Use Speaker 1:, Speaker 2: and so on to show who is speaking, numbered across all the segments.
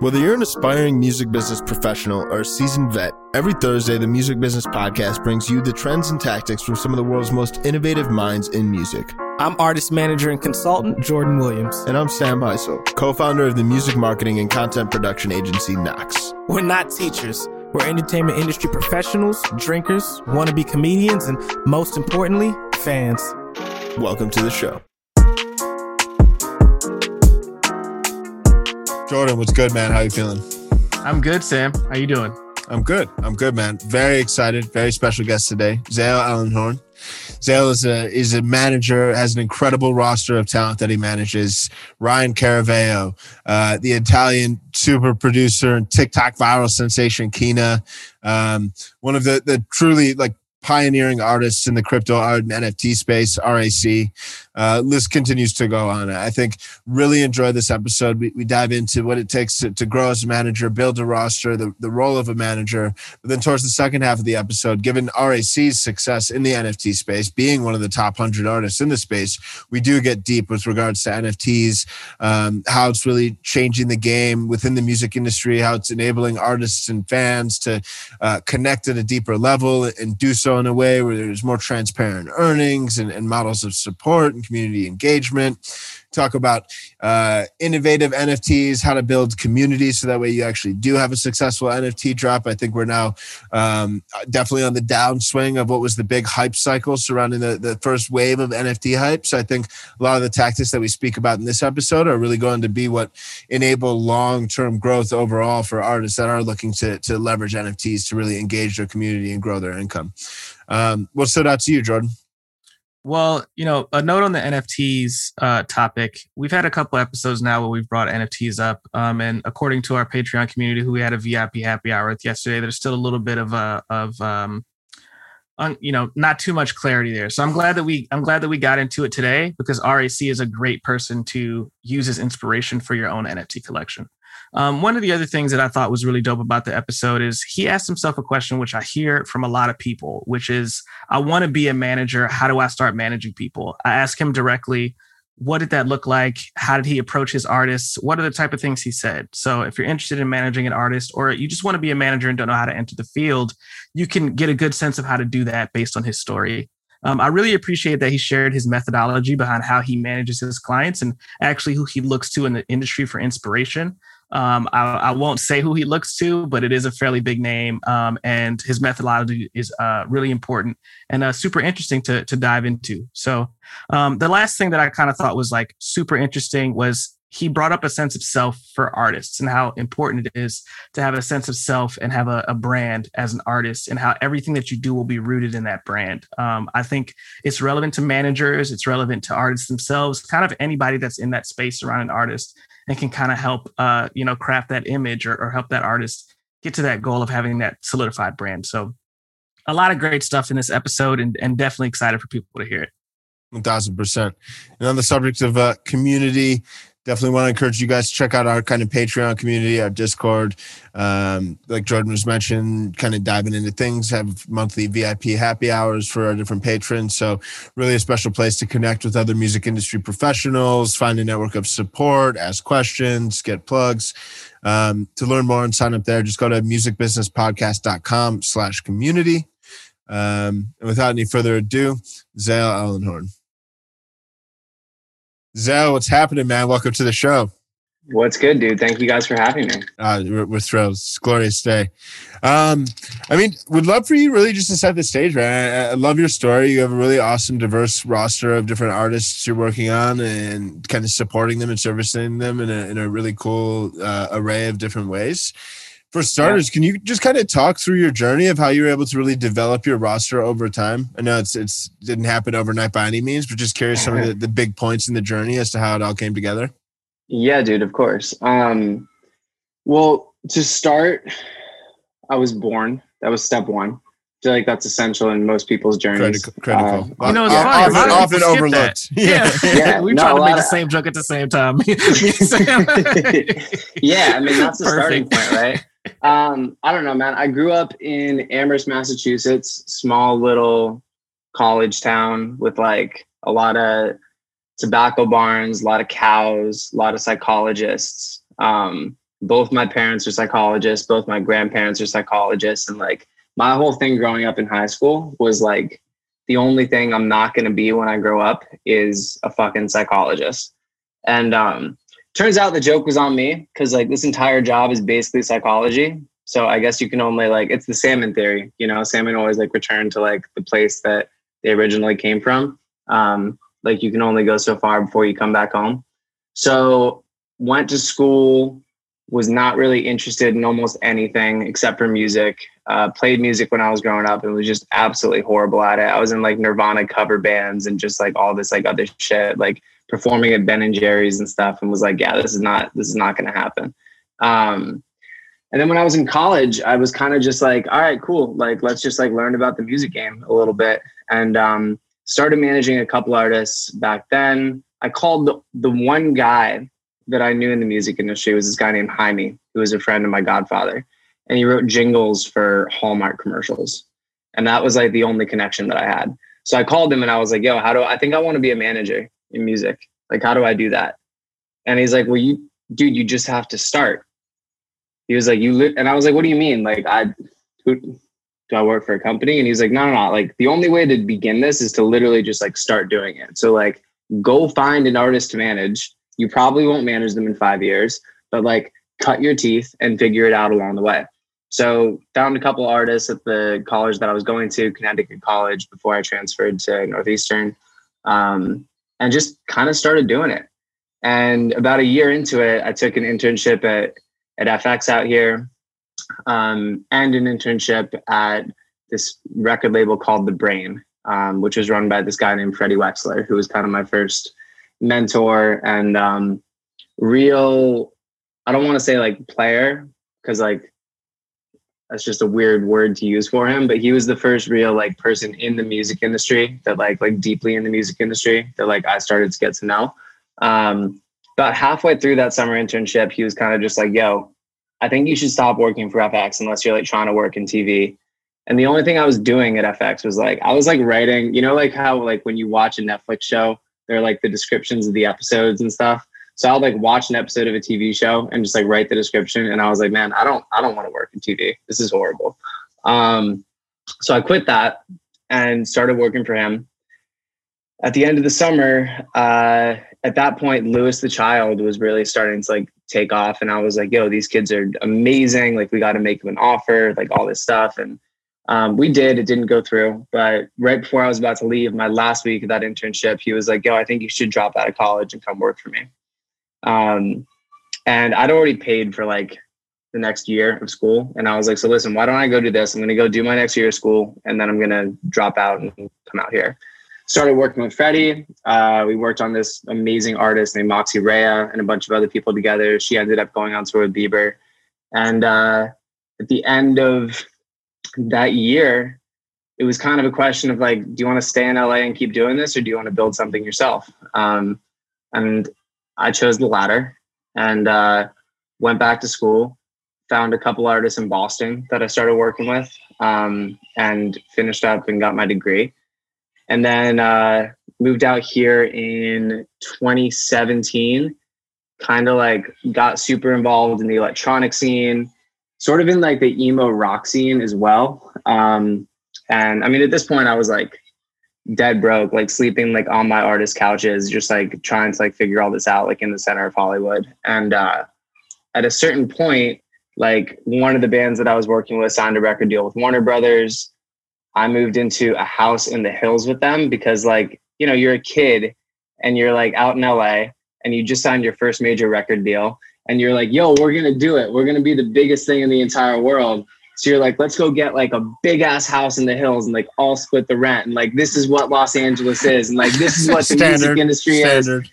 Speaker 1: Whether you're an aspiring music business professional or a seasoned vet, every Thursday the Music Business Podcast brings you the trends and tactics from some of the world's most innovative minds in music.
Speaker 2: I'm artist manager and consultant Jordan Williams.
Speaker 1: And I'm Sam Heisel, co founder of the music marketing and content production agency Knox.
Speaker 2: We're not teachers. We're entertainment industry professionals, drinkers, wannabe comedians, and most importantly, fans.
Speaker 1: Welcome to the show.
Speaker 3: Jordan, what's good, man? How you feeling?
Speaker 4: I'm good, Sam. How you doing?
Speaker 3: I'm good. I'm good, man. Very excited. Very special guest today, Zale Allenhorn. Zale is a is a manager, has an incredible roster of talent that he manages. Ryan Caraveo, uh, the Italian super producer and TikTok viral sensation Kina, um, one of the the truly like pioneering artists in the crypto art and NFT space, RAC. Uh, list continues to go on. I think really enjoy this episode. We, we dive into what it takes to, to grow as a manager, build a roster, the, the role of a manager. But then towards the second half of the episode, given RAC's success in the NFT space, being one of the top 100 artists in the space, we do get deep with regards to NFTs, um, how it's really changing the game within the music industry, how it's enabling artists and fans to uh, connect at a deeper level and do so in a way where there's more transparent earnings and, and models of support community engagement talk about uh, innovative NFTs, how to build communities so that way you actually do have a successful NFT drop. I think we're now um, definitely on the downswing of what was the big hype cycle surrounding the, the first wave of NFT hype. So I think a lot of the tactics that we speak about in this episode are really going to be what enable long term growth overall for artists that are looking to, to leverage NFTs to really engage their community and grow their income. Um, what stood out to you, Jordan?
Speaker 4: Well, you know, a note on the NFTs uh, topic. We've had a couple episodes now where we've brought NFTs up, um, and according to our Patreon community, who we had a VIP happy hour with yesterday, there's still a little bit of a of um, un, you know, not too much clarity there. So I'm glad that we I'm glad that we got into it today because RAC is a great person to use as inspiration for your own NFT collection. Um, one of the other things that I thought was really dope about the episode is he asked himself a question, which I hear from a lot of people, which is, I want to be a manager. How do I start managing people? I asked him directly, what did that look like? How did he approach his artists? What are the type of things he said? So, if you're interested in managing an artist or you just want to be a manager and don't know how to enter the field, you can get a good sense of how to do that based on his story. Um, I really appreciate that he shared his methodology behind how he manages his clients and actually who he looks to in the industry for inspiration. Um, I, I, won't say who he looks to, but it is a fairly big name, um, and his methodology is uh, really important and uh, super interesting to to dive into. So, um, the last thing that I kind of thought was like super interesting was he brought up a sense of self for artists and how important it is to have a sense of self and have a, a brand as an artist and how everything that you do will be rooted in that brand. Um, I think it's relevant to managers, it's relevant to artists themselves, kind of anybody that's in that space around an artist and can kind of help uh, you know craft that image or, or help that artist get to that goal of having that solidified brand. So a lot of great stuff in this episode and, and definitely excited for people to hear it.
Speaker 3: One thousand percent. And on the subject of uh, community, definitely want to encourage you guys to check out our kind of Patreon community, our Discord. Um, like Jordan was mentioned, kind of diving into things, have monthly VIP happy hours for our different patrons. So, really a special place to connect with other music industry professionals, find a network of support, ask questions, get plugs. Um, to learn more and sign up there, just go to musicbusinesspodcast.com slash community. Um, and without any further ado, Zale Allenhorn. Zell, what's happening, man? Welcome to the show.
Speaker 5: What's good, dude? Thank you guys for having me.
Speaker 3: Uh, we're, we're thrilled. It's glorious day. Um, I mean, would love for you really just to set the stage, man. I, I, love your story. You have a really awesome, diverse roster of different artists you're working on and kind of supporting them and servicing them in a, in a really cool uh, array of different ways. For starters, yeah. can you just kind of talk through your journey of how you were able to really develop your roster over time? I know it's it's didn't happen overnight by any means, but just curious some of the, the big points in the journey as to how it all came together.
Speaker 5: Yeah, dude, of course. Um, well, to start, I was born. That was step one. I feel like that's essential in most people's journeys.
Speaker 3: Critical. critical.
Speaker 4: Uh, you know, it's funny.
Speaker 3: Often, often overlooked.
Speaker 4: Yeah. yeah. yeah. we no, try to make the same joke at the same time.
Speaker 5: yeah, I mean that's the Perfect. starting point, right? Um, I don't know, man. I grew up in Amherst, Massachusetts, small little college town with like a lot of tobacco barns, a lot of cows, a lot of psychologists. Um, both my parents are psychologists, both my grandparents are psychologists. And like my whole thing growing up in high school was like, the only thing I'm not going to be when I grow up is a fucking psychologist. And um, turns out the joke was on me because like this entire job is basically psychology. So I guess you can only like it's the salmon theory, you know, salmon always like return to like the place that they originally came from. Um, like you can only go so far before you come back home. So went to school, was not really interested in almost anything except for music. Uh, played music when I was growing up and was just absolutely horrible at it. I was in like Nirvana cover bands and just like all this like other shit, like performing at Ben and Jerry's and stuff, and was like, yeah, this is not this is not going to happen. Um, and then when I was in college, I was kind of just like, all right, cool, like let's just like learn about the music game a little bit, and um, started managing a couple artists back then. I called the, the one guy that I knew in the music industry was this guy named Jaime, who was a friend of my godfather. And he wrote jingles for Hallmark commercials. And that was like the only connection that I had. So I called him and I was like, yo, how do I think I want to be a manager in music? Like, how do I do that? And he's like, well, you, dude, you just have to start. He was like, you, li-? and I was like, what do you mean? Like, I, who, do I work for a company? And he's like, no, no, no. Like, the only way to begin this is to literally just like start doing it. So, like, go find an artist to manage you probably won't manage them in five years, but like cut your teeth and figure it out along the way. So found a couple artists at the college that I was going to, Connecticut College, before I transferred to Northeastern, um, and just kind of started doing it. And about a year into it, I took an internship at at FX out here, um, and an internship at this record label called The Brain, um, which was run by this guy named Freddie Wexler, who was kind of my first mentor and um, real i don't want to say like player because like that's just a weird word to use for him but he was the first real like person in the music industry that like like deeply in the music industry that like i started to get to know um about halfway through that summer internship he was kind of just like yo i think you should stop working for fx unless you're like trying to work in tv and the only thing i was doing at fx was like i was like writing you know like how like when you watch a netflix show they're like the descriptions of the episodes and stuff. So I'll like watch an episode of a TV show and just like write the description. And I was like, man, I don't, I don't want to work in TV. This is horrible. Um, so I quit that and started working for him. At the end of the summer, uh, at that point, Louis the Child was really starting to like take off, and I was like, "Yo, these kids are amazing! Like, we got to make them an offer, like all this stuff." And um, we did. It didn't go through. But right before I was about to leave, my last week of that internship, he was like, "Yo, I think you should drop out of college and come work for me." Um, and I'd already paid for like the next year of school, and I was like, "So listen, why don't I go do this? I'm going to go do my next year of school, and then I'm going to drop out and come out here." Started working with Freddie. Uh, we worked on this amazing artist named Moxie Raia and a bunch of other people together. She ended up going on tour with Bieber, and uh, at the end of that year, it was kind of a question of like, do you want to stay in LA and keep doing this, or do you want to build something yourself? Um, and I chose the latter, and uh, went back to school. Found a couple artists in Boston that I started working with, um, and finished up and got my degree. And then uh, moved out here in 2017. Kind of like got super involved in the electronic scene sort of in like the emo rock scene as well. Um, and I mean, at this point, I was like dead broke, like sleeping like on my artist couches, just like trying to like figure all this out, like in the center of Hollywood. And uh, at a certain point, like one of the bands that I was working with signed a record deal with Warner Brothers. I moved into a house in the hills with them because, like, you know, you're a kid and you're like out in LA and you just signed your first major record deal and you're like, yo, we're gonna do it. We're gonna be the biggest thing in the entire world. So you're like, let's go get like a big ass house in the hills and like all split the rent. And like this is what Los Angeles is, and like this is what the standard, music industry standard. is.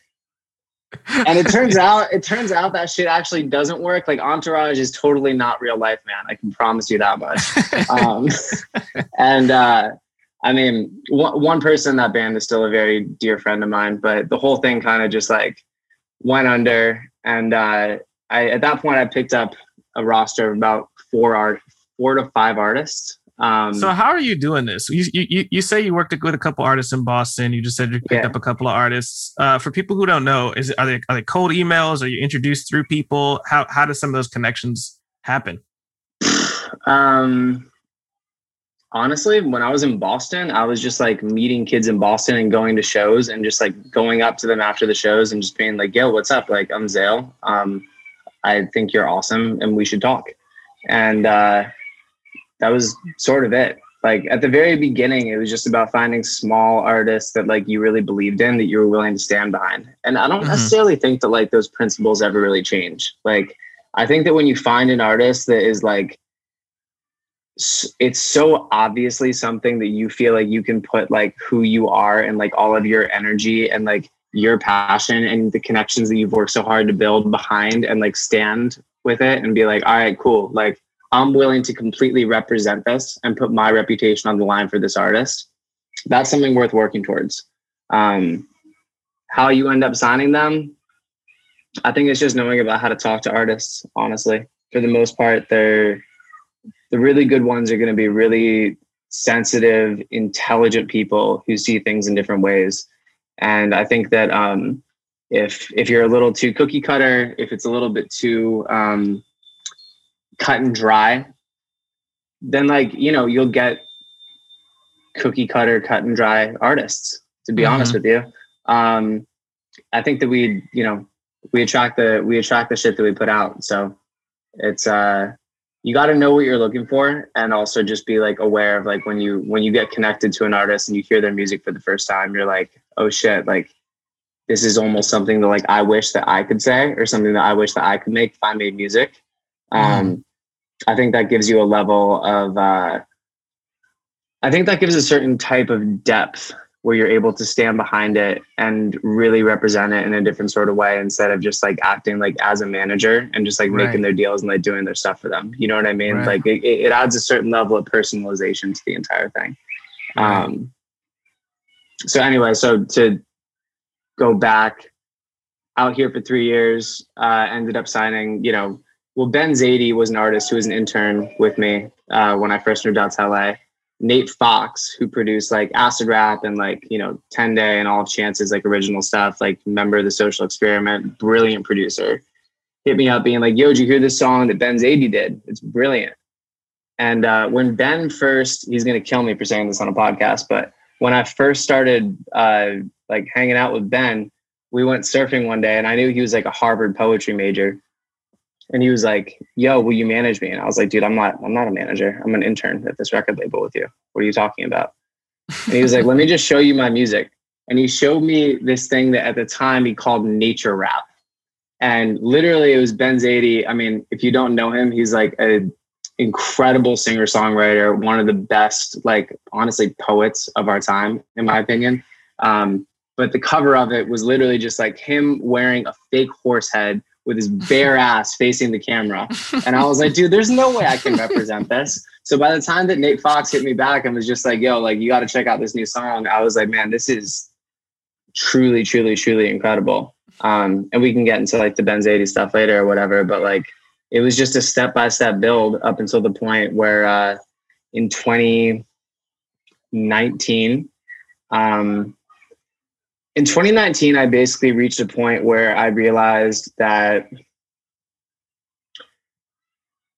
Speaker 5: and it turns out, it turns out that shit actually doesn't work. Like Entourage is totally not real life, man. I can promise you that much. um, and uh, I mean, one, one person in that band is still a very dear friend of mine, but the whole thing kind of just like went under. And uh, I at that point I picked up a roster of about four art four to five artists. Um,
Speaker 4: So how are you doing this? You you you say you worked with a couple artists in Boston. You just said you picked
Speaker 5: Yeah.
Speaker 4: up a couple of artists. Uh, for people who don't know, is are they are they cold emails? Are you introduced through people? How how do some of those connections happen?
Speaker 5: Um, honestly, when I was in Boston, I was just like meeting kids in Boston and going to shows and just like going up to them after the shows and just being like, "Yo, what's up? Like, I'm Zale. Um, I think you're awesome and we should talk." And uh, that was sort of it. Like at the very beginning, it was just about finding small artists that like you really believed in that you were willing to stand behind. And I don't
Speaker 4: Mhm.
Speaker 5: necessarily think that like those principles ever really change. Like I think that when you find an artist that is like it's so obviously something that you feel like you can put like who you are and like all of your energy and like your passion and the connections that you've worked so hard to build behind and like stand with it and be like all right cool like i'm willing to completely represent this and put my reputation on the line for this artist. That's something worth working towards. Um how you end up signing them i think it's just knowing about how to talk to artists honestly. For the most part they're the really good ones are going to be really sensitive, intelligent people who see things in different ways. And I think that um, if if you're a little too cookie cutter, if it's a little bit too um, cut and dry, then like you know you'll get cookie cutter, cut and dry artists. To be honest with you, um, I think that we you know we attract the we attract the shit that we put out. So it's uh you got to know what you're looking for and also just be like aware of like when you when you get connected to an artist and you hear their music for the first time you're like oh shit like this is almost something that like i wish that i could say or something that i wish that i could make if i made music um i think that gives you a level of uh i think that gives a certain type of depth where you're able to stand behind it and really represent it in a different sort of way instead of just like acting like as a manager and just like
Speaker 4: Right.
Speaker 5: making their deals and like doing their stuff for them. You know what I mean?
Speaker 4: Right.
Speaker 5: Like it, it adds a certain level of personalization to the entire thing.
Speaker 4: Right.
Speaker 5: Um, so anyway, so to go back out here for three years, uh, ended up signing, you know, well, Ben Zadie was an artist who was an intern with me uh, when I first moved out to LA. Nate Fox, who produced like Acid Rap and like, you know, 10 Day and all Chance's like original stuff, like member of the social experiment, brilliant producer, hit me up being like, yo, did you hear this song that Ben Zadie did? It's brilliant. And uh, when Ben first, he's going to kill me for saying this on a podcast, but when I first started uh, like hanging out with Ben, we went surfing one day and I knew he was like a Harvard poetry major. And he was like, "Yo, will you manage me?" And I was like, "Dude, I'm not. I'm not a manager. I'm an intern at this record label with you. What are you talking about?" And he was like, "Let me just show you my music." And he showed me this thing that at the time he called nature rap. And literally, it was Ben Zadie. I mean, if you don't know him, he's like an incredible singer songwriter, one of the best, like honestly, poets of our time, in my opinion. Um, but the cover of it was literally just like him wearing a fake horse head with his bare ass facing the camera. And I was like, dude, there's no way I can represent this. So by the time that Nate Fox hit me back and was just like, yo, like you got to check out this new song, I was like, man, this is truly, truly, truly incredible. Um, and we can get into like the Ben Zadie stuff later or whatever, but like it was just a step by step build up until the point where uh, in 2019, um, in 2019, I basically reached a point where I realized that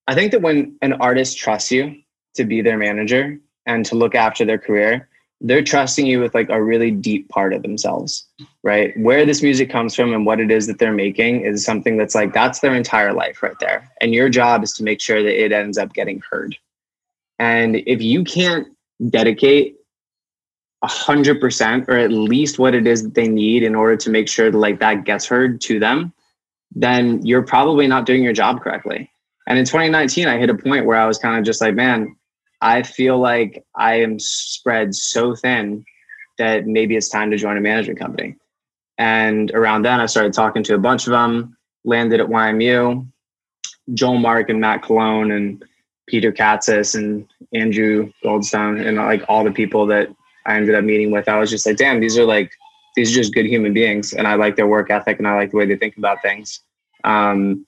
Speaker 5: I think that when an artist trusts you to be their manager and to look after their career, they're trusting you with like a really deep part of themselves, right? Where this music comes from and what it is that they're making is something that's like that's their entire life right there. And your job is to make sure that it ends up getting heard. And if you can't dedicate a hundred percent or at least what it is that they need in order to make sure that like that gets heard to them, then you're probably not doing your job correctly. And in 2019, I hit a point where I was kind of just like, man, I feel like I am spread so thin that maybe it's time to join a management company. And around then, I started talking to a bunch of them, landed at YMU, Joel Mark and Matt Colon and Peter Katsis and Andrew Goldstone and like all the people that I ended up meeting with. I was just like, damn, these are like, these are just good human beings. And I like their work ethic and I like the way they think about things. Um,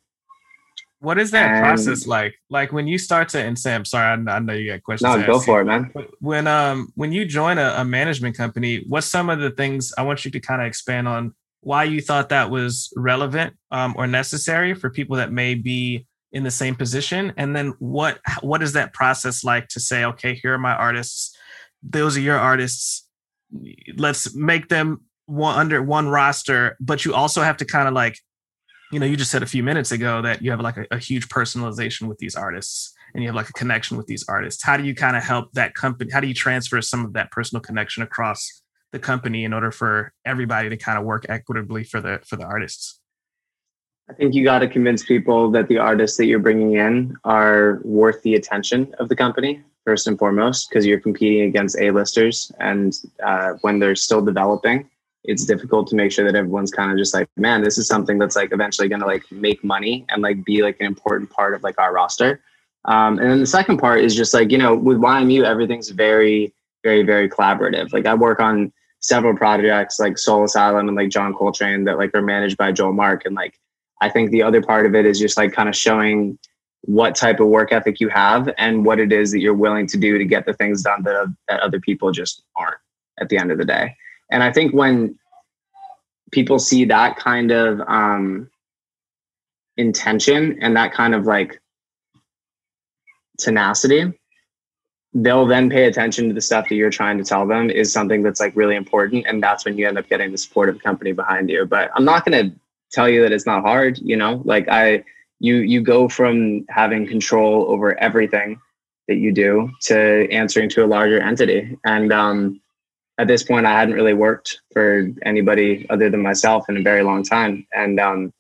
Speaker 4: What is that and, process like? Like when you start to, and Sam, sorry, I, I know you got questions.
Speaker 5: No, go for you. it, man.
Speaker 4: When um when you join a, a management company, what's some of the things I want you to kind of expand on why you thought that was relevant um, or necessary for people that may be in the same position, and then what what is that process like to say, okay, here are my artists, those are your artists, let's make them one under one roster, but you also have to kind of like you know, you just said a few minutes ago that you have like a, a huge personalization with these artists and you have like a connection with these artists. How do you kind of help that company? How do you transfer some of that personal connection across the company in order for everybody to kind of work equitably for the for the artists?
Speaker 5: I think you got to convince people that the artists that you're bringing in are worth the attention of the company first and foremost, because you're competing against A-listers, and uh, when they're still developing, it's difficult to make sure that everyone's kind of just like, man, this is something that's like eventually going to like make money and like be like an important part of like our roster. Um, and then the second part is just like, you know, with YMU, everything's very, very, very collaborative. Like I work on several projects like Soul Asylum and like John Coltrane that like are managed by Joel Mark. And like, I think the other part of it is just like kind of showing what type of work ethic you have and what it is that you're willing to do to get the things done that, that other people just aren't at the end of the day. And I think when people see that kind of um, intention and that kind of like tenacity, they'll then pay attention to the stuff that you're trying to tell them is something that's like really important. And that's when you end up getting the supportive company behind you. But I'm not going to tell you that it's not hard, you know, like I, you, you go from having control over everything that you do to answering to a larger entity. And, um, at this point, I hadn't really worked for anybody other than myself in a very long time. And um,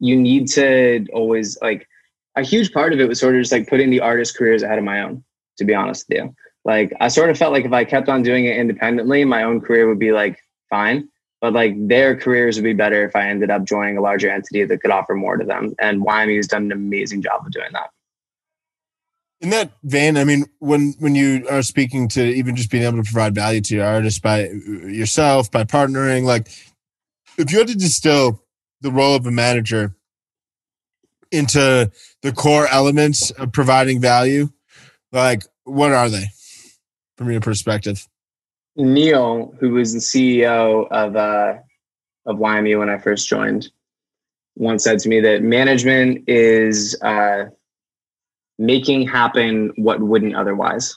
Speaker 5: you need to always like a huge part of it was sort of just like putting the artist careers ahead of my own, to be honest with you. Like I sort of felt like if I kept on doing it independently, my own career would be like fine. But like their careers would be better if I ended up joining a larger entity that could offer more to them. And YMU has done an amazing job of doing that
Speaker 3: in that vein, I mean, when when you are speaking to even just being able to provide value to your artist by uh, yourself, by partnering, like if you had to distill the role of a manager into the core elements of providing value, like what are they from your perspective?
Speaker 5: Neil, who was the CEO of uh, of YMU when I first joined, once said to me that management is uh, making happen what wouldn't otherwise.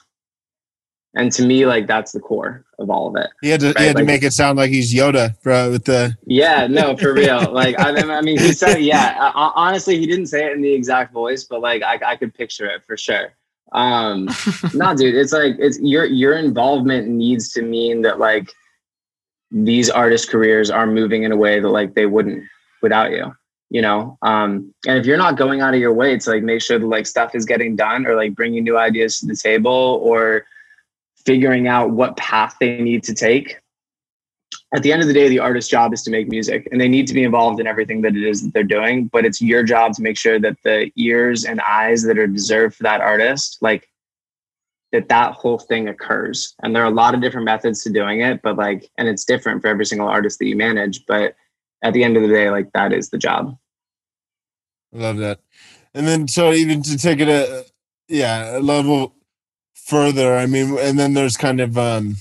Speaker 5: And to me, like that's the core of all of it.
Speaker 3: He had to, right? he had like, to make it sound like he's Yoda, bro. With the
Speaker 5: yeah, no, for real. like I, I mean, he said, yeah. honestly, he didn't say it in the exact voice, but like I, I could picture it for sure. Um, no, dude, it's like it's your your involvement needs to mean that like these artist careers are moving in a way that like they wouldn't without you you know? Um and if you're not going out of your way to like make sure that like stuff is getting done or like bringing new ideas to the table or figuring out what path they need to take at the end of the day the artist's job is to make music and they need to be involved in everything that it is that they're doing but it's your job to make sure that the ears and eyes that are deserved for that artist like that that whole thing occurs and there are a lot of different methods to doing it but like and it's different for every single artist that you manage but at the end of the day, like that is the job.
Speaker 3: I Love that. And then, so even to take it a, yeah, a level further, I mean, and then there's kind of, um,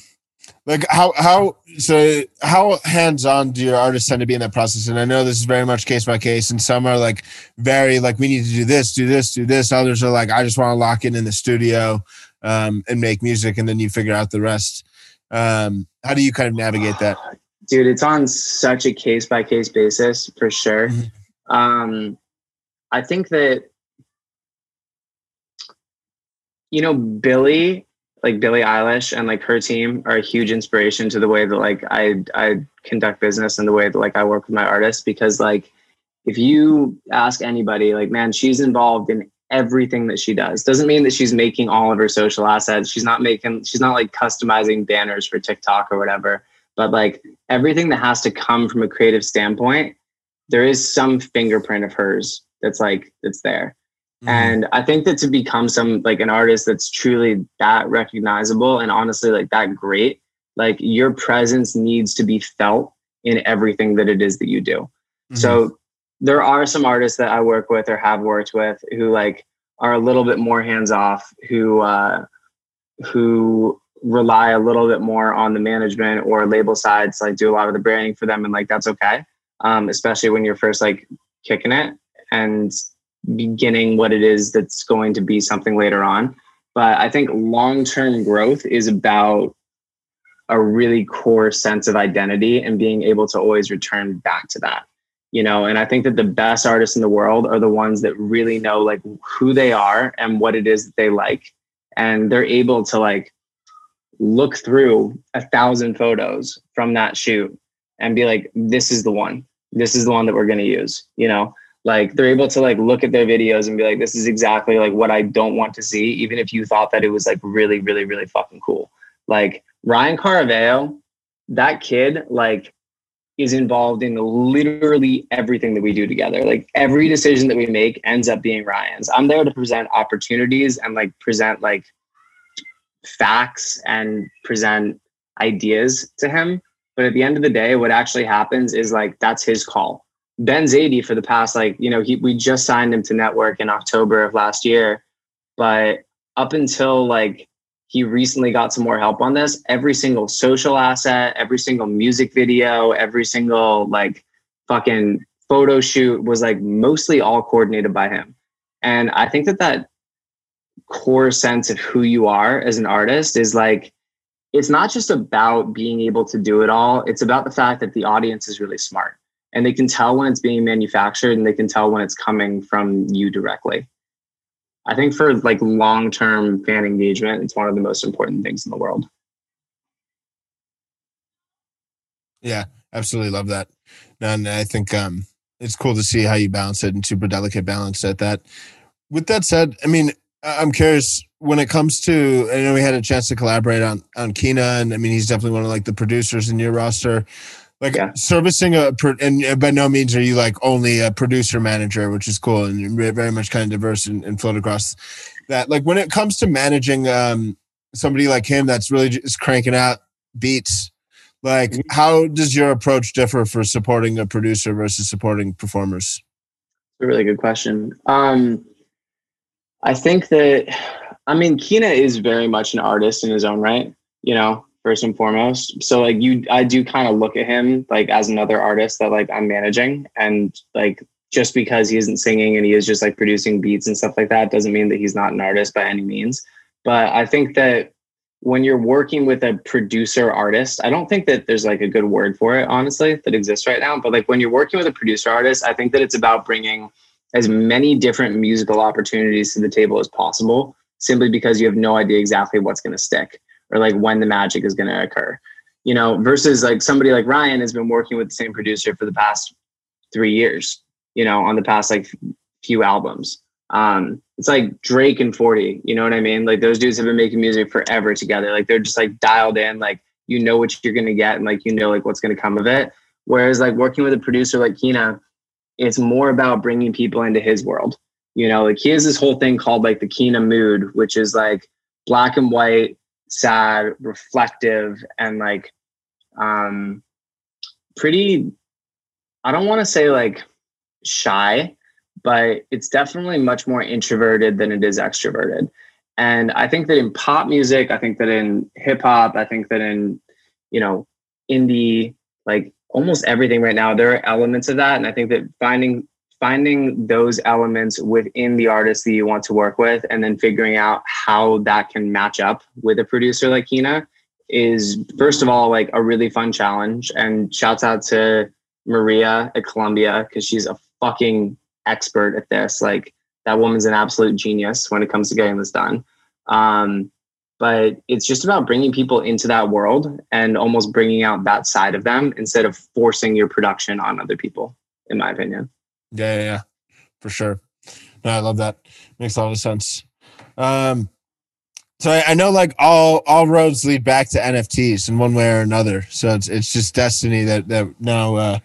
Speaker 3: like how how so how hands on do your artists tend to be in that process? And I know this is very much case by case, and some are like very like we need to do this, do this, do this. Others are like I just want to lock in in the studio um, and make music, and then you figure out the rest. Um, how do you kind of navigate that?
Speaker 5: dude, it's on such a case by case basis for sure. Mm-hmm. Um, I think that you know Billie, like Billie Eilish, and like her team are a huge inspiration to the way that like I I conduct business and the way that like I work with my artists because like if you ask anybody, like man, she's involved in everything that she does. Doesn't mean that she's making all of her social assets. She's not making. She's not like customizing banners for TikTok or whatever but like everything that has to come from a creative standpoint there is some fingerprint of hers that's like that's there mm-hmm. and i think that to become some like an artist that's truly that recognizable and honestly like that great like your presence needs to be felt in everything that it is that you do mm-hmm. so there are some artists that I work with or have worked with who like are a little bit more hands off, who uh, who rely a little bit more on the management or label sides, like do a lot of the branding for them, and like that's okay. Um, especially when you're first like kicking it and beginning what it is that's going to be something later on. But I think long term growth is about a really core sense of identity and being able to always return back to that you know? And i think that the best artists in the world are the ones that really know like who they are and what it is that they like. And they're able to like look through a thousand photos from that shoot and be like this is the one. This is the one that we're going to use you know like they're able to like look at their videos and be like this is exactly like what i don't want to see even if you thought that it was like really really really fucking cool. Like ryan caraveo that kid like is involved in literally everything that we do together. Like every decision that we make ends up being ryan's. I'm there to present opportunities and like present like facts and present ideas to him. But at the end of the day what actually happens is like that's his call Ben Zadie for the past like you know he we just signed him to network in October of last year, but up until like he recently got some more help on this, every single social asset, every single music video, every single like fucking photo shoot was like mostly all coordinated by him. And I think that that core sense of who you are as an artist is like it's not just about being able to do it all, it's about the fact that the audience is really smart and they can tell when it's being manufactured and they can tell when it's coming from you directly. I think for like long-term fan engagement, it's one of the most important things in the world.
Speaker 3: Yeah, absolutely love that. And I think um, it's cool to see how you balance it and super delicate balance at that. With that said, I mean, I'm curious when it comes to. I know we had a chance to collaborate on on Kina, and I mean, he's definitely one of like the producers in your roster like yeah. servicing a and by no means are you like only a producer manager which is cool and very much kind of diverse and, and float across that like when it comes to managing um somebody like him that's really just cranking out beats like mm-hmm. how does your approach differ for supporting a producer versus supporting performers
Speaker 5: a really good question um i think that i mean kina is very much an artist in his own right you know first and foremost. So like you I do kind of look at him like as another artist that like I'm managing and like just because he isn't singing and he is just like producing beats and stuff like that doesn't mean that he's not an artist by any means. But I think that when you're working with a producer artist, I don't think that there's like a good word for it, honestly, that exists right now. But like when you're working with a producer artist, I think that it's about bringing as many different musical opportunities to the table as possible, simply because you have no idea exactly what's going to stick or like when the magic is going to occur. You know versus like somebody like ryan has been working with the same producer for the past three years you know on the past like few albums. Um it's like drake and 40 you know what i mean? Like those dudes have been making music forever together. Like they're just like dialed in like you know what you're going to get and like you know like what's going to come of it. Whereas like working with a producer like kina it's more about bringing people into his world. You know like he has this whole thing called like the kina mood which is like black and white sad, reflective, and like um pretty I don't want to say like shy, but it's definitely much more introverted than it is extroverted. And I think that in pop music, I think that in hip hop, I think that in, you know, indie, like almost everything right now, there are elements of that. And I think that finding finding those elements within the artist that you want to work with and then figuring out how that can match up with a producer like Kina is first of all like a really fun challenge. And shouts out to Maria at Columbia because she's a fucking expert at this. Like that woman's an absolute genius when it comes to getting this done. Um, but it's just about bringing people into that world and almost bringing out that side of them instead of forcing your production on other people in my opinion
Speaker 3: yeah, yeah, yeah, for sure. No, I love that. Makes a lot of sense. Um, so I, I, know like all all roads lead back to NFTs in one way or another. So it's it's just destiny that that now uh,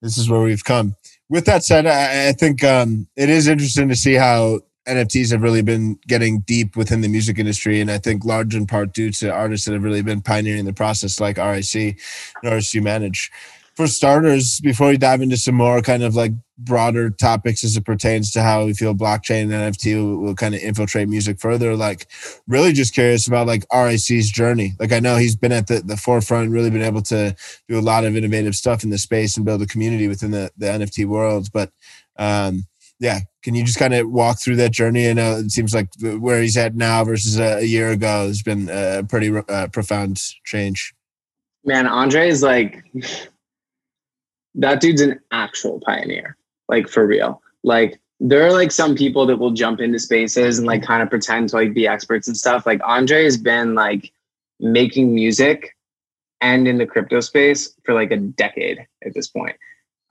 Speaker 3: this is where we've come. With that said, I, I think um, it is interesting to see how NFTs have really been getting deep within the music industry, and I think large in part due to artists that have really been pioneering the process, like RAC and artists you manage. For starters, before we dive into some more kind of like broader topics as it pertains to how we feel blockchain and NFT will, will, kind of infiltrate music further, like really just curious about like RAC's journey. Like I know he's been at the, the forefront, really been able to do a lot of innovative stuff in the space and build a community within the, the NFT world. But um, yeah, can you just kind of walk through that journey? I know it seems like where he's at now versus a, a year ago has been a pretty uh, profound change.
Speaker 5: Man, Andre is like that dude's an actual pioneer, like for real. Like there are like some people that will jump into spaces and like kind of pretend to like be experts and stuff. Like Andre has been like making music and in the crypto space for like a decade at this point.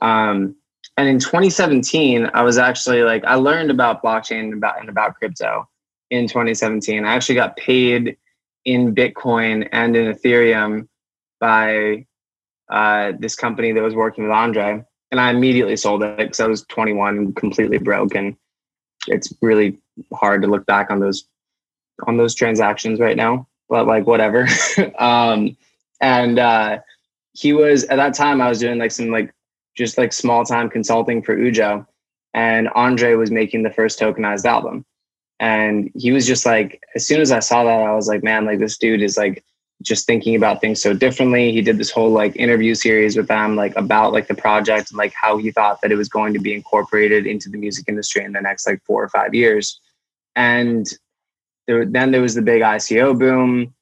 Speaker 5: Um, and in 2017, I was actually like I learned about blockchain and about and about crypto in 2017. I actually got paid in Bitcoin and in Ethereum by uh, this company that was working with Andre, and I immediately sold it because I was 21 completely broke, and it's really hard to look back on those on those transactions right now. But like whatever. um, and uh, he was at that time I was doing like some like just like small time consulting for Ujo, and Andre was making the first tokenized album. And he was just like, as soon as I saw that, I was like, man, like this dude is like just thinking about things so differently. He did this whole like interview series with them, like about like the project and like how he thought that it was going to be incorporated into the music industry in the next like four or five years. And there, then there was the big ICO boom.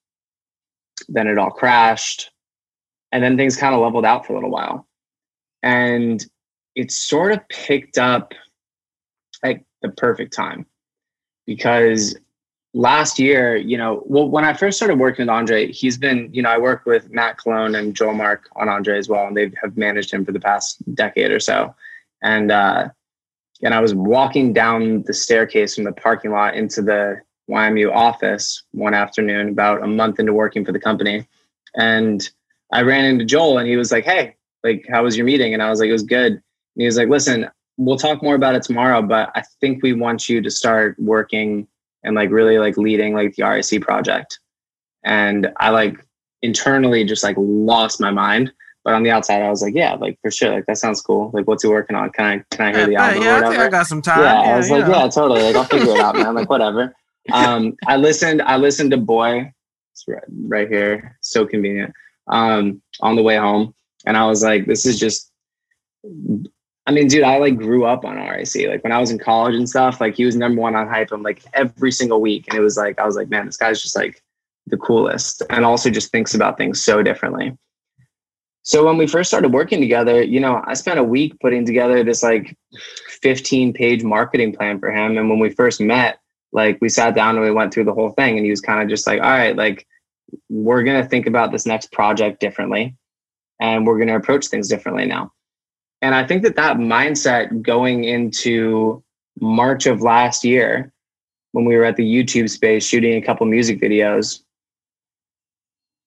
Speaker 5: Then it all crashed. And then things kind of leveled out for a little while. And it sort of picked up like the perfect time because last year, you know, well, when I first started working with Andre, he's been, you know, I work with Matt Colon and Joel Mark on Andre as well, and they have managed him for the past decade or so. And uh, and I was walking down the staircase from the parking lot into the YMU office one afternoon, about a month into working for the company, and I ran into Joel, and he was like, "Hey, like, how was your meeting?" And I was like, "It was good." And he was like, "Listen, we'll talk more about it tomorrow, but I think we want you to start working." And like really like leading like the RAC project. And I like internally just like lost my mind. But on the outside, I was like, yeah, like for sure, like that sounds cool. Like, what's he working on? Can I can I hear the album?
Speaker 4: Yeah, I think I got some time.
Speaker 5: Yeah,
Speaker 4: yeah
Speaker 5: I was like, know. yeah, totally. Like I'll figure it out, man. Like whatever. Um, I listened. I listened to Boy. It's right, right here. So convenient. Um, on the way home, and I was like, this is just I mean, dude, I like grew up on RAC. Like when I was in college and stuff, like he was number one on Hype M like every single week. And it was like, I was like, man, this guy's just like the coolest and also just thinks about things so differently. So when we first started working together, you know, I spent a week putting together this like 15 page marketing plan for him. And when we first met, like we sat down and we went through the whole thing and he was kind of just like, all right, like we're going to think about this next project differently and we're going to approach things differently now. And I think that that mindset going into March of last year, when we were at the YouTube space shooting a couple music videos,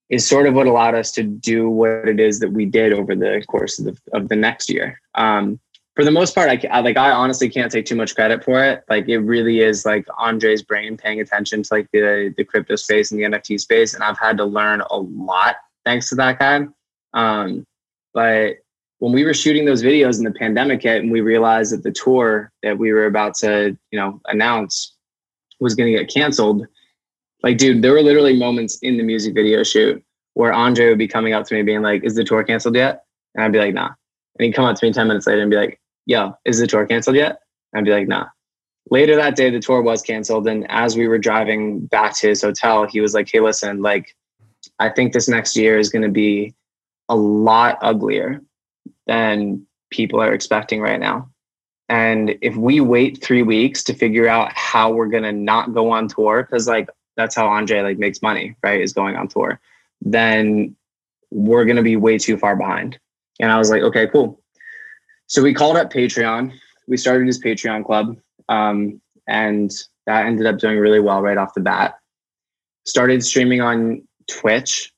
Speaker 5: is sort of what allowed us to do what it is that we did over the course of the, of the next year. Um, for the most part, I, I like I honestly can't take too much credit for it. Like it really is like Andre's brain paying attention to like the the crypto space and the NFT space, and I've had to learn a lot thanks to that guy. Um, but when we were shooting those videos and the pandemic hit and we realized that the tour that we were about to, you know, announce was going to get canceled, like, dude, there were literally moments in the music video shoot where Andre would be coming up to me being like, is the tour canceled yet? And I'd be like, nah. And he'd come up to me 10 minutes later and be like, yo, is the tour canceled yet? And I'd be like, nah. Later that day, the tour was canceled. And as we were driving back to his hotel, he was like, hey, listen, like, I think this next year is going to be a lot uglier than people are expecting right now. And if we wait three weeks to figure out how we're gonna not go on tour, because like that's how Andre like makes money, right? Is going on tour, then we're gonna be way too far behind. And I was like, okay, cool. So we called up Patreon. We started his Patreon club, um, and that ended up doing really well right off the bat. Started streaming on Twitch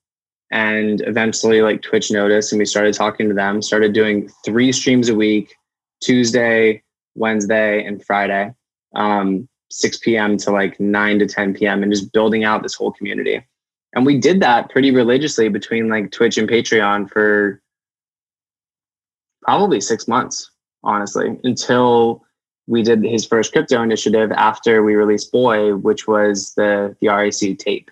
Speaker 5: and eventually like twitch noticed and we started talking to them started doing three streams a week tuesday wednesday and friday um, 6 p.m to like 9 to 10 p.m and just building out this whole community. And we did that pretty religiously between like twitch and patreon for probably six months, honestly, until we did his first crypto initiative after we released Boy, which was the the RAC tape,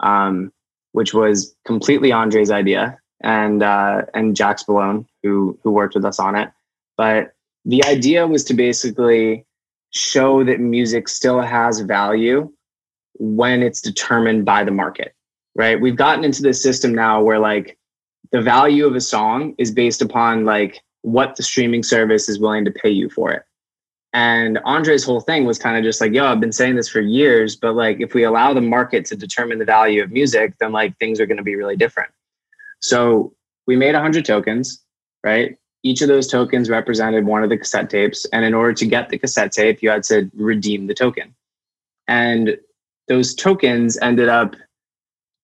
Speaker 5: um, which was completely Andre's idea and uh, and Jack Spallone who who worked with us on it. But the idea was to basically show that music still has value when it's determined by the market, right? We've gotten into this system now where like the value of a song is based upon like what the streaming service is willing to pay you for it. And Andre's whole thing was kind of just like, yo, I've been saying this for years, but like if we allow the market to determine the value of music, then like things are going to be really different. So we made 100 tokens, right? Each of those tokens represented one of the cassette tapes. And in order to get the cassette tape, you had to redeem the token. And those tokens ended up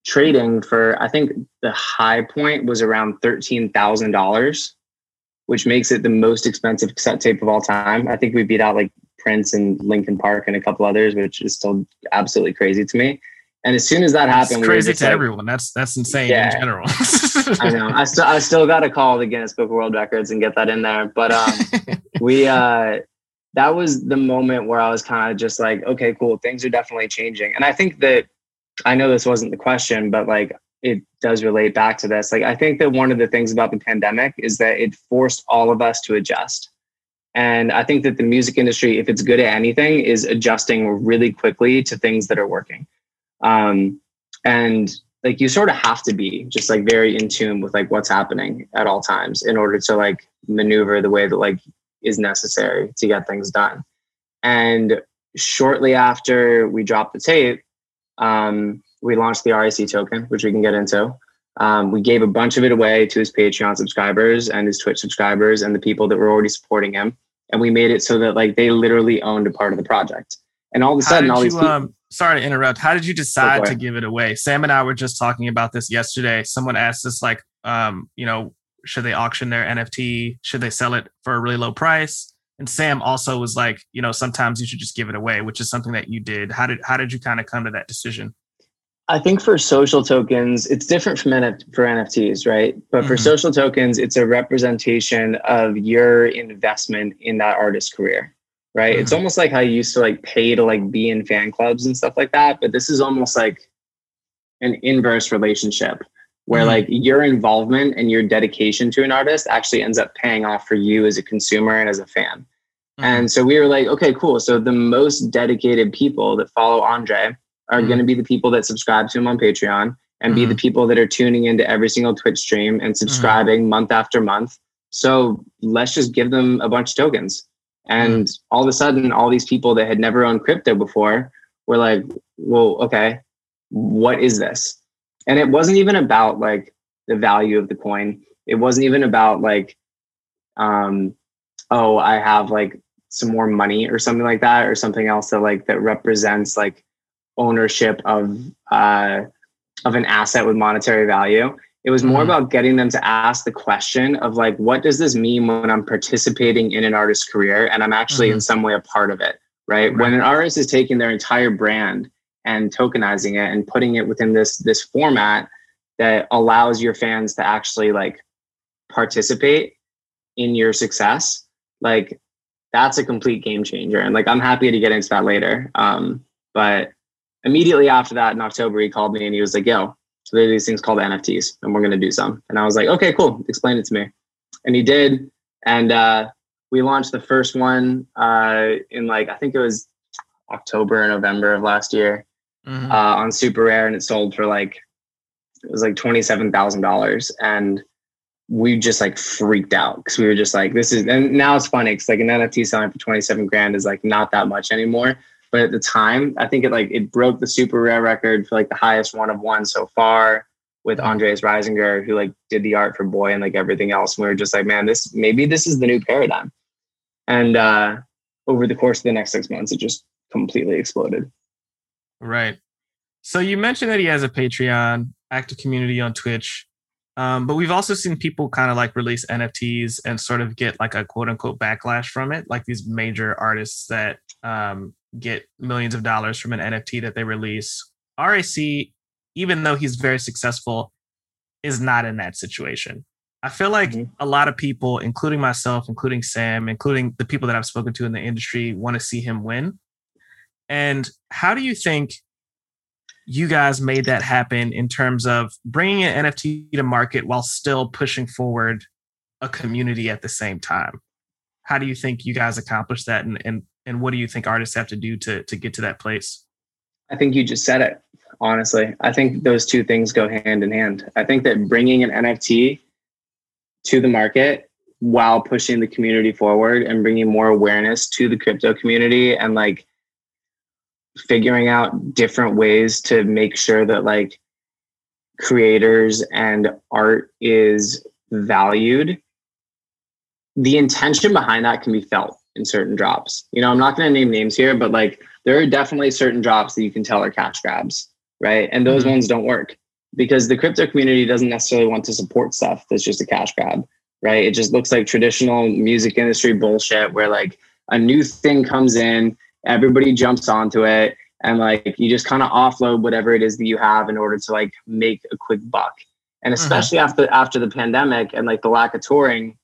Speaker 5: trading for, I think the high point was around $13,000, which makes it the most expensive cassette tape of all time. I think we beat out like Prince and Linkin Park and a couple others, which is still absolutely crazy to me. And as soon as that happened,
Speaker 4: it's crazy we to like, everyone. That's that's insane yeah, in general.
Speaker 5: I know. I still I still got to call the Guinness Book of World Records and get that in there. But um, we uh, that was the moment where I was kind of just like, okay, cool, things are definitely changing. And I think that I know this wasn't the question, but like it does relate back to this. Like I think that one of the things about the pandemic is that it forced all of us to adjust. And I think that the music industry, if it's good at anything, is adjusting really quickly to things that are working. Um, and like you sort of have to be just like very in tune with like what's happening at all times in order to like maneuver the way that like is necessary to get things done. And shortly after we dropped the tape, um, we launched the RAC token, which we can get into. Um, we gave a bunch of it away to his Patreon subscribers and his Twitch subscribers and the people that were already supporting him. And we made it so that like they literally owned a part of the project. And all of a sudden, all these you, people, um,
Speaker 4: sorry to interrupt. How did you decide to give it away? Sam and I were just talking about this yesterday. Someone asked us like, um, you know, should they auction their NFT? Should they sell it for a really low price? And Sam also was like, you know, sometimes you should just give it away, which is something that you did. How did how did you kind of come to that decision?
Speaker 5: I think for social tokens, it's different from NF- for NFTs, right? But for mm-hmm. social tokens, it's a representation of your investment in that artist's career, right? Mm-hmm. It's almost like how you used to like pay to like be in fan clubs and stuff like that, but this is almost like an inverse relationship where mm-hmm. like your involvement and your dedication to an artist actually ends up paying off for you as a consumer and as a fan. Mm-hmm. And so we were like, okay, cool. So the most dedicated people that follow Andre are mm-hmm. going to be the people that subscribe to him on Patreon and be the mm-hmm. people that are tuning into every single Twitch stream and mm-hmm. subscribing month after month. So let's just give them a bunch of tokens. And mm-hmm. all of a sudden, all these people that had never owned crypto before were like, well, okay, what is this? And it wasn't even about like the value of the coin. It wasn't even about like, um, oh, I have like some more money or something like that, or something else that like that represents like ownership of uh, of an asset with monetary value. It was more mm-hmm. about getting them to ask the question of like, what does this mean when I'm participating in an artist's career and I'm actually mm-hmm. in some way a part of it, right? right? When an artist is taking their entire brand and tokenizing it and putting it within this this format that allows your fans to actually like participate in your success, like that's a complete game changer. And like I'm happy to get into that later. Um, but immediately after that in October, he called me and he was like, yo, so there are these things called NFTs and we're going to do some. And I was like, okay, cool. Explain it to me. And he did. And uh, we launched the first one uh, in like, I think it was October or November of last year mm-hmm. uh, on SuperRare. And it sold for like, it was like $27,000. And we just like freaked out because we were just like, this is, and now it's funny because like an NFT selling for 27 grand is like not that much anymore. But at the time, I think it like it broke the SuperRare record for like the highest one of one so far with mm-hmm. Andreas Reisinger, who like did the art for Boy and like everything else. And we were just like, man, this maybe this is the new paradigm. And uh, over the course of the next six months, it just completely exploded.
Speaker 4: Right. So you mentioned that he has a Patreon, active community on Twitch. Um, but we've also seen people kind of like release NFTs and sort of get like a quote unquote backlash from it, like these major artists that um, get millions of dollars from an NFT that they release. RAC, even though he's very successful, is not in that situation. I feel like mm-hmm. a lot of people, including myself, including Sam, including the people that I've spoken to in the industry, want to see him win. And how do you think you guys made that happen in terms of bringing an NFT to market while still pushing forward a community at the same time? How do you think you guys accomplished that? And, and, and what do you think artists have to do to, to get to that place?
Speaker 5: I think you just said it, honestly. I think those two things go hand in hand. I think that bringing an NFT to the market while pushing the community forward and bringing more awareness to the crypto community and like figuring out different ways to make sure that like creators and art is valued the intention behind that can be felt in certain drops you know i'm not going to name names here but like there are definitely certain drops that you can tell are cash grabs right and those mm-hmm. ones don't work because the crypto community doesn't necessarily want to support stuff that's just a cash grab right it just looks like traditional music industry bullshit where like a new thing comes in everybody jumps onto it and like you just kind of offload whatever it is that you have in order to like make a quick buck and mm-hmm. especially mm-hmm. after after the pandemic and like the lack of touring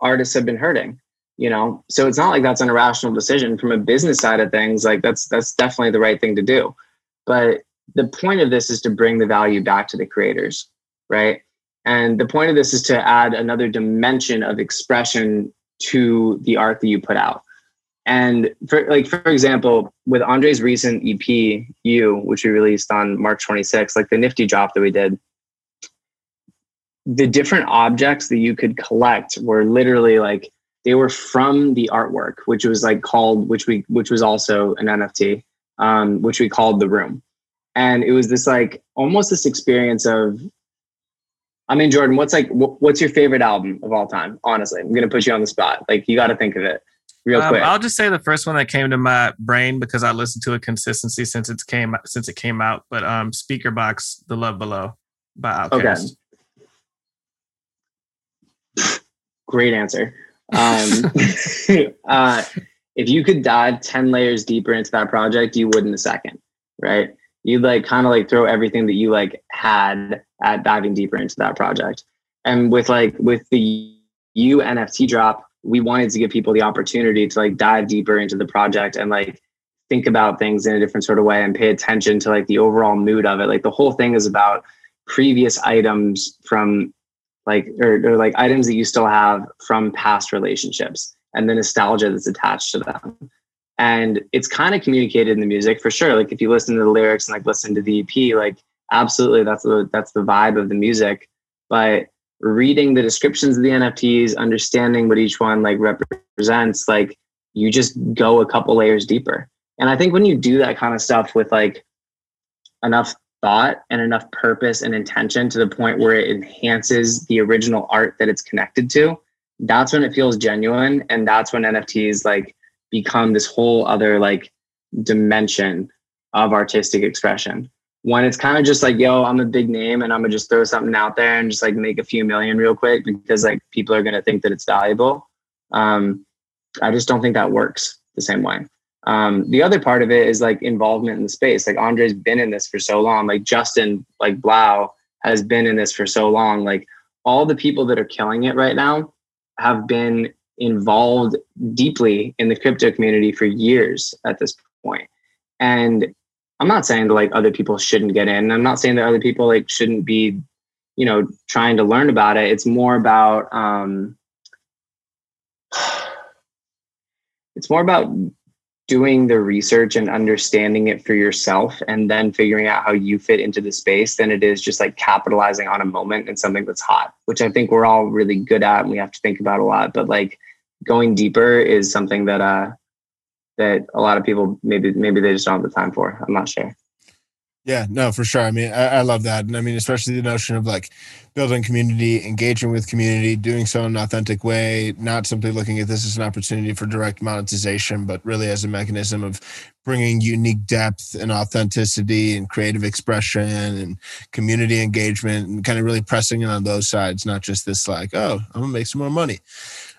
Speaker 5: artists have been hurting you know? So it's not like that's an irrational decision from a business side of things like that's that's definitely the right thing to do. But the point of this is to bring the value back to the creators right? And the point of this is to add another dimension of expression to the art that you put out. And for like for example, with Andre's recent EP, You, which we released on March 26th, like the nifty drop that we did, the different objects that you could collect were literally like they were from the artwork, which was like called, which we which was also an NFT, um, which we called the room. And it was this like almost this experience of I mean, Jordan, what's like, what's your favorite album of all time? Honestly, I'm gonna put you on the spot. Like, you got to think of it real um, quick?
Speaker 4: I'll just say the first one that came to my brain because I listened to it consistency since it came since it came out. But um, Speakerboxxx, "The Love Below" by Outkast.
Speaker 5: Okay. Great answer. Um, uh, if you could dive ten layers deeper into that project, you would in a second, right? You'd like kind of like throw everything that you like had at diving deeper into that project. And with like with the you NFT drop, we wanted to give people the opportunity to like dive deeper into the project and like think about things in a different sort of way and pay attention to like the overall mood of it. Like the whole thing is about previous items from like or, or like items that you still have from past relationships and the nostalgia that's attached to them. And it's kind of communicated in the music for sure. Like if you listen to the lyrics and like listen to the EP, like absolutely that's the that's the vibe of the music. But reading the descriptions of the NFTs, understanding what each one like represents, like you just go a couple layers deeper. And I think when you do that kind of stuff with like enough thought and enough purpose and intention to the point where it enhances the original art that it's connected to, that's when it feels genuine. And that's when NFTs like become this whole other like dimension of artistic expression when it's kind of just like, yo, I'm a big name and I'm gonna just throw something out there and just like make a few million real quick because like people are gonna think that it's valuable. Um, I just don't think that works the same way. Um, the other part of it is like involvement in the space. Like Andre's been in this for so long. Like Justin, like Blau has been in this for so long. Like all the people that are killing it right now have been involved deeply in the crypto community for years at this point. And I'm not saying that like other people shouldn't get in. I'm not saying that other people like shouldn't be, you know, trying to learn about it. It's more about um it's more about doing the research and understanding it for yourself and then figuring out how you fit into the space than it is just like capitalizing on a moment and something that's hot, which I think we're all really good at and we have to think about a lot. But like going deeper is something that uh that a lot of people maybe maybe they just don't have the time for. I'm not sure.
Speaker 3: Yeah, no, for sure. I mean, I, I, love that. And I mean, especially the notion of like building community, engaging with community, doing so in an authentic way, not simply looking at this as an opportunity for direct monetization, but really as a mechanism of bringing unique depth and authenticity and creative expression and community engagement and kind of really pressing in on those sides, not just this like, oh, I'm going to make some more money.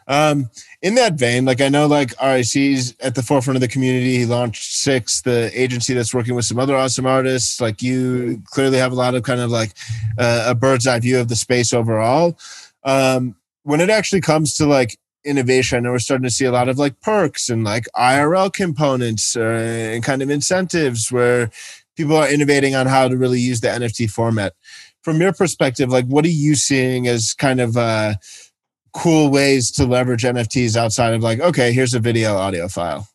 Speaker 3: Um, in that vein, like I know like RAC's at the forefront of the community. He launched Six, the agency that's working with some other awesome artists. Like you clearly have a lot of kind of like uh, a bird's eye view of the space overall. Um, when it actually comes to like innovation, I know we're starting to see a lot of like perks and like IRL components uh, and kind of incentives where people are innovating on how to really use the NFT format. From your perspective, like what are you seeing as kind of uh, cool ways to leverage NFTs outside of like, okay, here's a video audio file?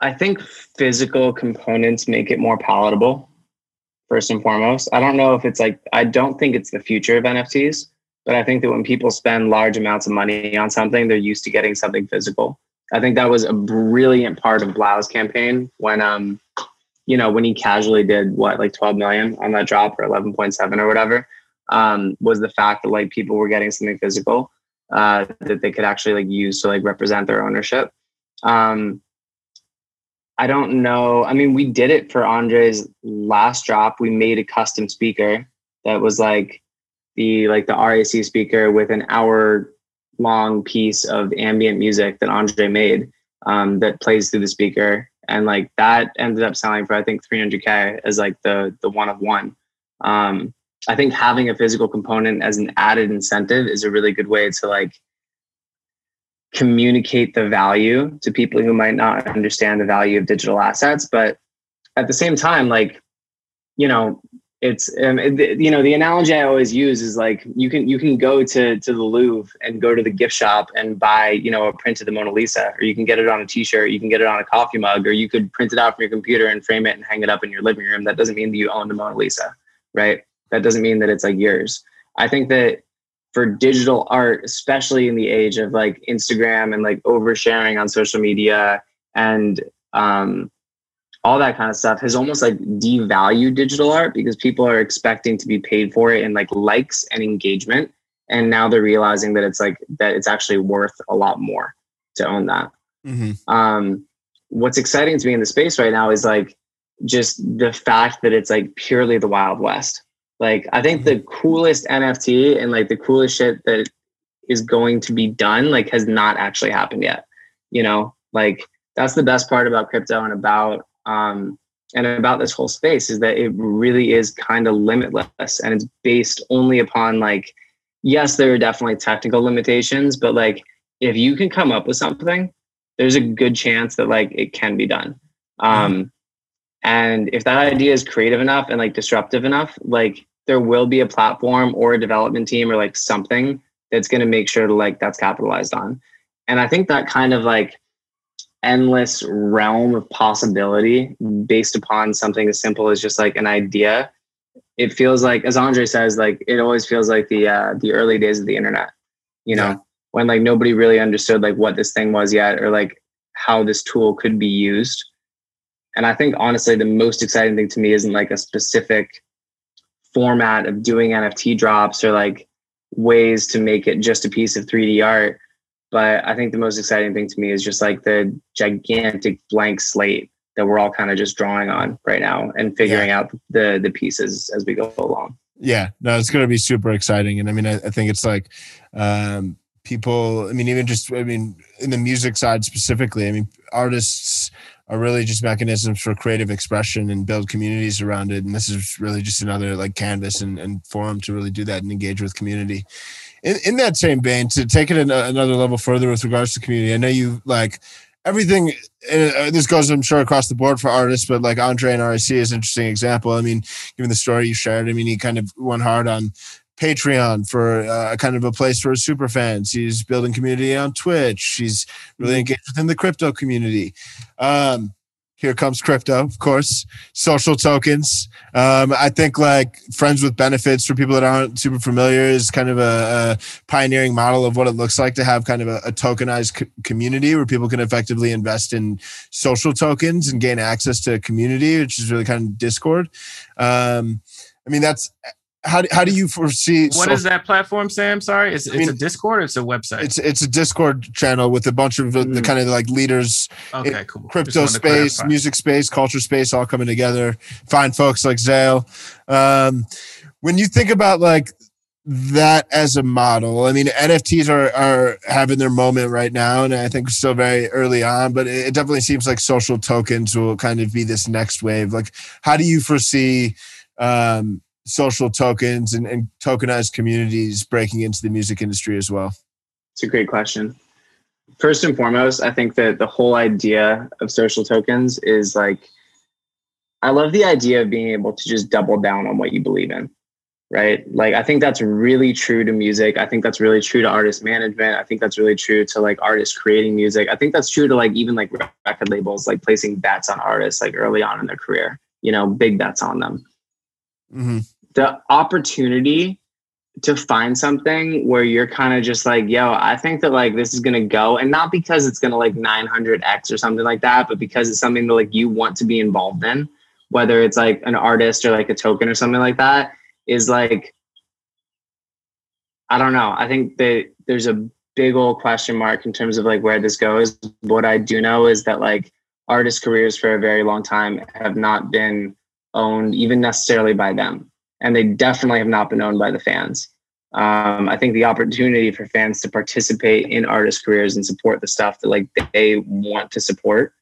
Speaker 5: I think physical components make it more palatable, first and foremost. I don't know if it's like, I don't think it's the future of NFTs, but I think that when people spend large amounts of money on something, they're used to getting something physical. I think that was a brilliant part of 3LAU's campaign when, um, you know, when he casually did what, like 12 million on that drop or 11.7 or whatever, um, was the fact that like people were getting something physical uh, that they could actually like use to like represent their ownership. Um, I don't know. I mean, we did it for Andre's last drop. We made a custom speaker that was like the like the RAC speaker with an hour long piece of ambient music that Andre made um, that plays through the speaker, and like that ended up selling for I think 300k as like the the one of one. Um, I think having a physical component as an added incentive is a really good way to like communicate the value to people who might not understand the value of digital assets but at the same time like you know it's um, it, you know the analogy i always use is like you can you can go to to the louvre and go to the gift shop and buy you know a print of the mona lisa or you can get it on a t-shirt you can get it on a coffee mug or you could print it out from your computer and frame it and hang it up in your living room. That doesn't mean that you own the mona lisa right that doesn't mean that it's like yours i think that for digital art, especially in the age of like Instagram and like oversharing on social media and um, all that kind of stuff, has almost like devalued digital art because people are expecting to be paid for it in like likes and engagement. And now they're realizing that it's like that it's actually worth a lot more to own that. Mm-hmm. Um, what's exciting to me in the space right now is like just the fact that it's like purely the Wild West like I think the mm-hmm. coolest NFT and like the coolest shit that is going to be done like has not actually happened yet. You know, like that's the best part about crypto and about um and about this whole space is that it really is kind of limitless and it's based only upon like yes there are definitely technical limitations but like if you can come up with something there's a good chance that like it can be done um mm-hmm. and if that idea is creative enough and like disruptive enough like there will be a platform or a development team or like something that's going to make sure to like that's capitalized on. And I think that kind of like endless realm of possibility based upon something as simple as just like an idea it feels like as andre says like it always feels like the uh the early days of the internet you know yeah. when like nobody really understood like what this thing was yet or like how this tool could be used and i think honestly the most exciting thing to me isn't like a specific format of doing NFT drops or like ways to make it just a piece of 3D art. But I think the most exciting thing to me is just like the gigantic blank slate that we're all kind of just drawing on right now and figuring yeah. out the the pieces as we go along.
Speaker 3: Yeah, no, it's going to be super exciting, and I mean, I, I think it's like um, people. I mean, even just I mean, in the music side specifically, I mean, artists are really just mechanisms for creative expression and build communities around it. And this is really just another like canvas and, and forum to really do that and engage with community. In, in that same vein, to take it another level further with regards to community, I know you like everything. Uh, this goes, I'm sure, across the board for artists, but like Andre and RAC is an interesting example. I mean, given the story you shared, I mean, he kind of went hard on Patreon for uh, kind of a place for super fans. He's building community on Twitch. He's really mm-hmm. engaged within the crypto community. Um, here comes crypto, of course, social tokens. Um, I think like friends with benefits for people that aren't super familiar is kind of a, a pioneering model of what it looks like to have kind of a, a tokenized c- community where people can effectively invest in social tokens and gain access to community, which is really kind of Discord. Um, I mean, that's how do, how do you foresee
Speaker 4: What so, is that platform sam? Sorry it's, it's mean, a discord it's a website?
Speaker 3: it's it's a discord channel with a bunch of mm. the kind of like leaders
Speaker 4: okay cool.
Speaker 3: Crypto space music space culture space all coming together. Fine folks like zale. Um, when you think about like that as a model i mean nfts are are having their moment right now and i think still very early on but it definitely seems like social tokens will kind of be this next wave. Like how do you foresee um, social tokens and, and tokenized communities breaking into the music industry as well?
Speaker 5: It's a great question. First and foremost, I think that the whole idea of social tokens is like, I love the idea of being able to just double down on what you believe in, right? Like, I think that's really true to music. I think that's really true to artist management. I think that's really true to like artists creating music. I think that's true to like even like record labels, like placing bets on artists like early on in their career, you know, big bets on them. Mm-hmm. The opportunity to find something where you're kind of just like, yo, I think that like this is gonna go, and not because it's gonna like 900x or something like that, but because it's something that like you want to be involved in, whether it's like an artist or like a token or something like that, is like, I don't know. I think that there's a big old question mark in terms of like where this goes. What I do know is that like artist careers for a very long time have not been owned even necessarily by them and they definitely have not been owned by the fans. Um, I think the opportunity for fans to participate in artist careers and support the stuff that like they want to support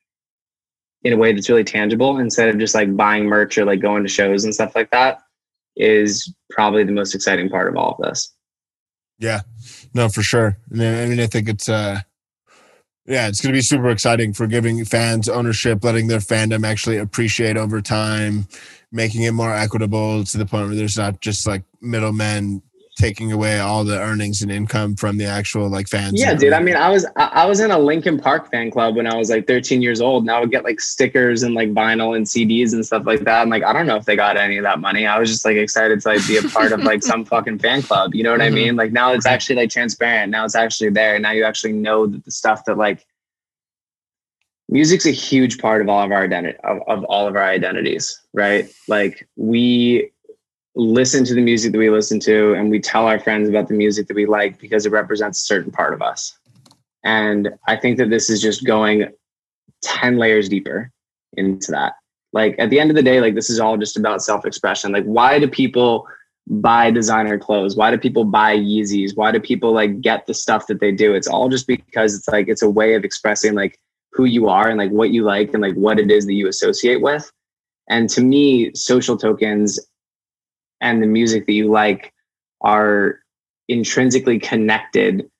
Speaker 5: in a way that's really tangible instead of just like buying merch or like going to shows and stuff like that is probably the most exciting part of all of this.
Speaker 3: Yeah, no, for sure. I mean, I think it's uh, yeah, it's going to be super exciting for giving fans ownership, letting their fandom actually appreciate over time, making it more equitable to the point where there's not just like middlemen taking away all the earnings and income from the actual like fans.
Speaker 5: Yeah, dude. I mean, I was I was in a Linkin Park fan club when I was like 13 years old, and I would get like stickers and like vinyl and CDs and stuff like that. I'm like, I don't know if they got any of that money. I was just like excited to like be a part of like some fucking fan club. You know what mm-hmm. I mean? Like now it's actually like transparent. Now it's actually there. Now you actually know that the stuff that like music's a huge part of all of our identity of, of all of our identities right? Like we listen to the music that we listen to and we tell our friends about the music that we like because it represents a certain part of us. And i think that this is just going 10 layers deeper into that. Like at the end of the day like this is all just about self-expression. Like why do people buy designer clothes? Why do people buy yeezys? Why do people like get the stuff that they do? It's all just because it's like it's a way of expressing like who you are and like what you like and like what it is that you associate with. And to me, social tokens and the music that you like are intrinsically connected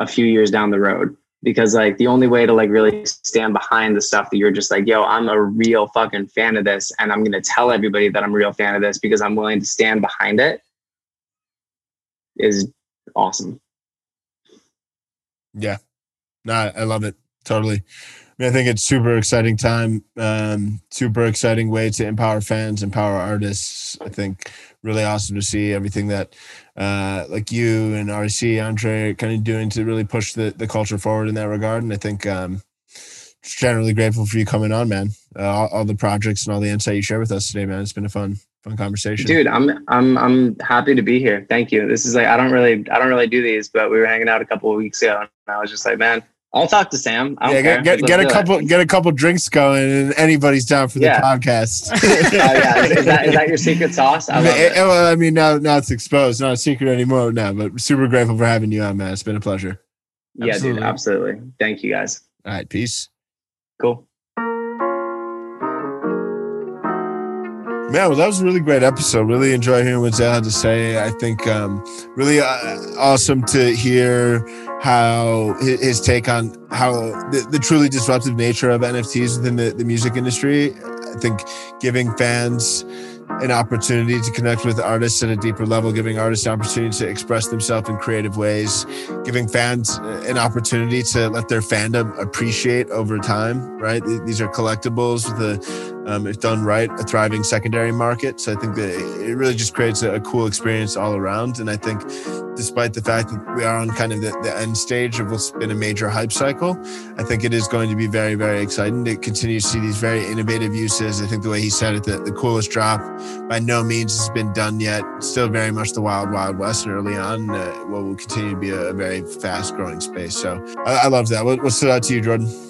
Speaker 5: a few years down the road. Because like the only way to like really stand behind the stuff that you're just like yo i'm a real fucking fan of this and i'm going to tell everybody that i'm a real fan of this because i'm willing to stand behind it is awesome.
Speaker 3: Yeah. No i love it totally. I, mean, I think it's super exciting time, um, super exciting way to empower fans, empower artists. I think really awesome to see everything that uh, like you and RAC Andre kind of doing to really push the, the culture forward in that regard. And I think um, generally grateful for you coming on, man. Uh, all, all, the projects and all the insight you share with us today, man. It's been a fun, fun conversation.
Speaker 5: Dude, I'm I'm I'm happy to be here. Thank you. This is like I don't really I don't really do these, but we were hanging out a couple of weeks ago, and I was just like, man, I'll talk to Sam.
Speaker 3: yeah, get, get, get a couple it. get a couple drinks going, and anybody's down for yeah. the podcast.
Speaker 5: oh yeah, is, is, that is that your secret sauce? I,
Speaker 3: I mean, it, well, I mean, now now it's exposed, not a secret anymore now. But super grateful for having you on, man. It's been a pleasure.
Speaker 5: Yeah, absolutely. dude, absolutely. Thank you, guys.
Speaker 3: All right, peace.
Speaker 5: Cool.
Speaker 3: Man, well, that was a really great episode. Really enjoy hearing what Zale had to say. I think um, really uh, awesome to hear how his, take on how the, the, truly disruptive nature of NFTs within the, the music industry. I think giving fans an opportunity to connect with artists at a deeper level, giving artists an opportunity to express themselves in creative ways, giving fans an opportunity to let their fandom appreciate over time, right? These are collectibles with a, um, if done right, a thriving secondary market. So I think that it really just creates a, a cool experience all around. And I think despite the fact that we are on kind of the, the end stage of what's been a major hype cycle, I think it is going to be very, very exciting to continue to see these very innovative uses. I think the way he said it, the, the coolest drop by no means has been done yet. Still very much the wild, wild west early on. Uh, what will continue to be a, a very fast growing space. So I, I love that. What, what stood out to you, Jordan?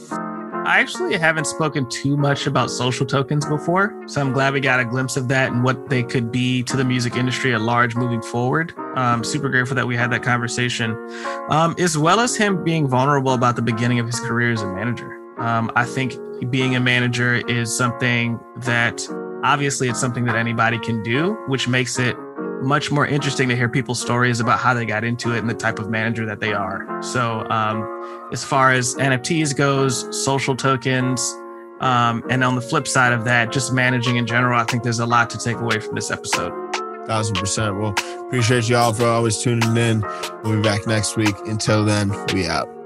Speaker 4: I actually haven't spoken too much about social tokens before, so I'm glad we got a glimpse of that and what they could be to the music industry at large moving forward. Um, super grateful that we had that conversation, um, as well as him being vulnerable about the beginning of his career as a manager. Um, I think being a manager is something that obviously it's something that anybody can do, which makes it much more interesting to hear people's stories about how they got into it and the type of manager that they are. So, um, as far as NFTs goes, social tokens, um, and on the flip side of that, just managing in general, I think there's a lot to take away from this episode.
Speaker 3: Thousand percent. Well, appreciate y'all for always tuning in. We'll be back next week. Until then, we out.